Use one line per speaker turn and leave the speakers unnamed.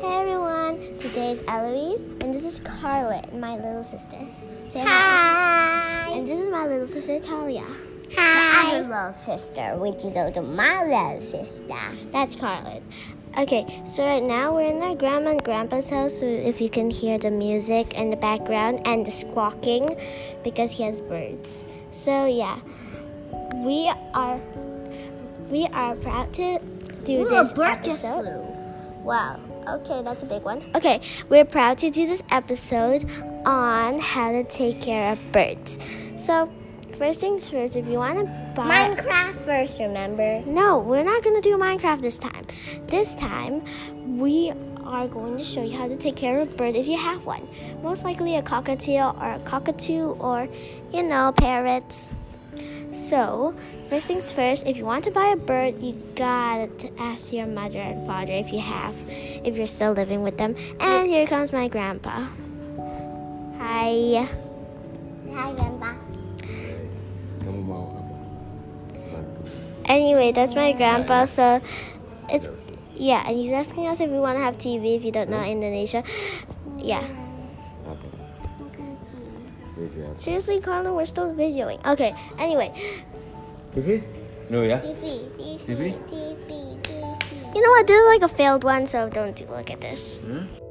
Hey everyone, today is Eloise, and this is Carlet, my little sister. Say
Hi.
And this is my little sister Talia.
Hi. Other little sister, which is also my little sister.
That's Carlet. Okay, so right now we're in our grandma and grandpa's house. So if you can hear the music in the background and the squawking, because he has birds. So yeah, we are we are proud to do
Ooh,
this
a bird just
episode.
flew.
Wow. Okay, that's a big one. Okay, we're proud to do this episode on how to take care of birds. So, first things first, if you want to buy
Minecraft first, remember?
No, we're not going to do Minecraft this time. This time, we are going to show you how to take care of a bird if you have one. Most likely a cockatiel or a cockatoo or, you know, parrots. So, first things first, if you want to buy a bird, you gotta ask your mother and father if you have, if you're still living with them. And here comes my grandpa. Hi.
Hi, Grandpa.
Kamu mau apa? Bantu.
Anyway, that's my grandpa. So, it's yeah, and he's asking us if we want to have TV. If you don't know Indonesia, yeah.
Apa? Video?
Seriously, Carla, we're still videoing. Okay. Anyway,
TV? No ya?
TV, TV,
TV?
TV, TV.
you know what? This is like a failed one, so don't do look at this.
Hmm?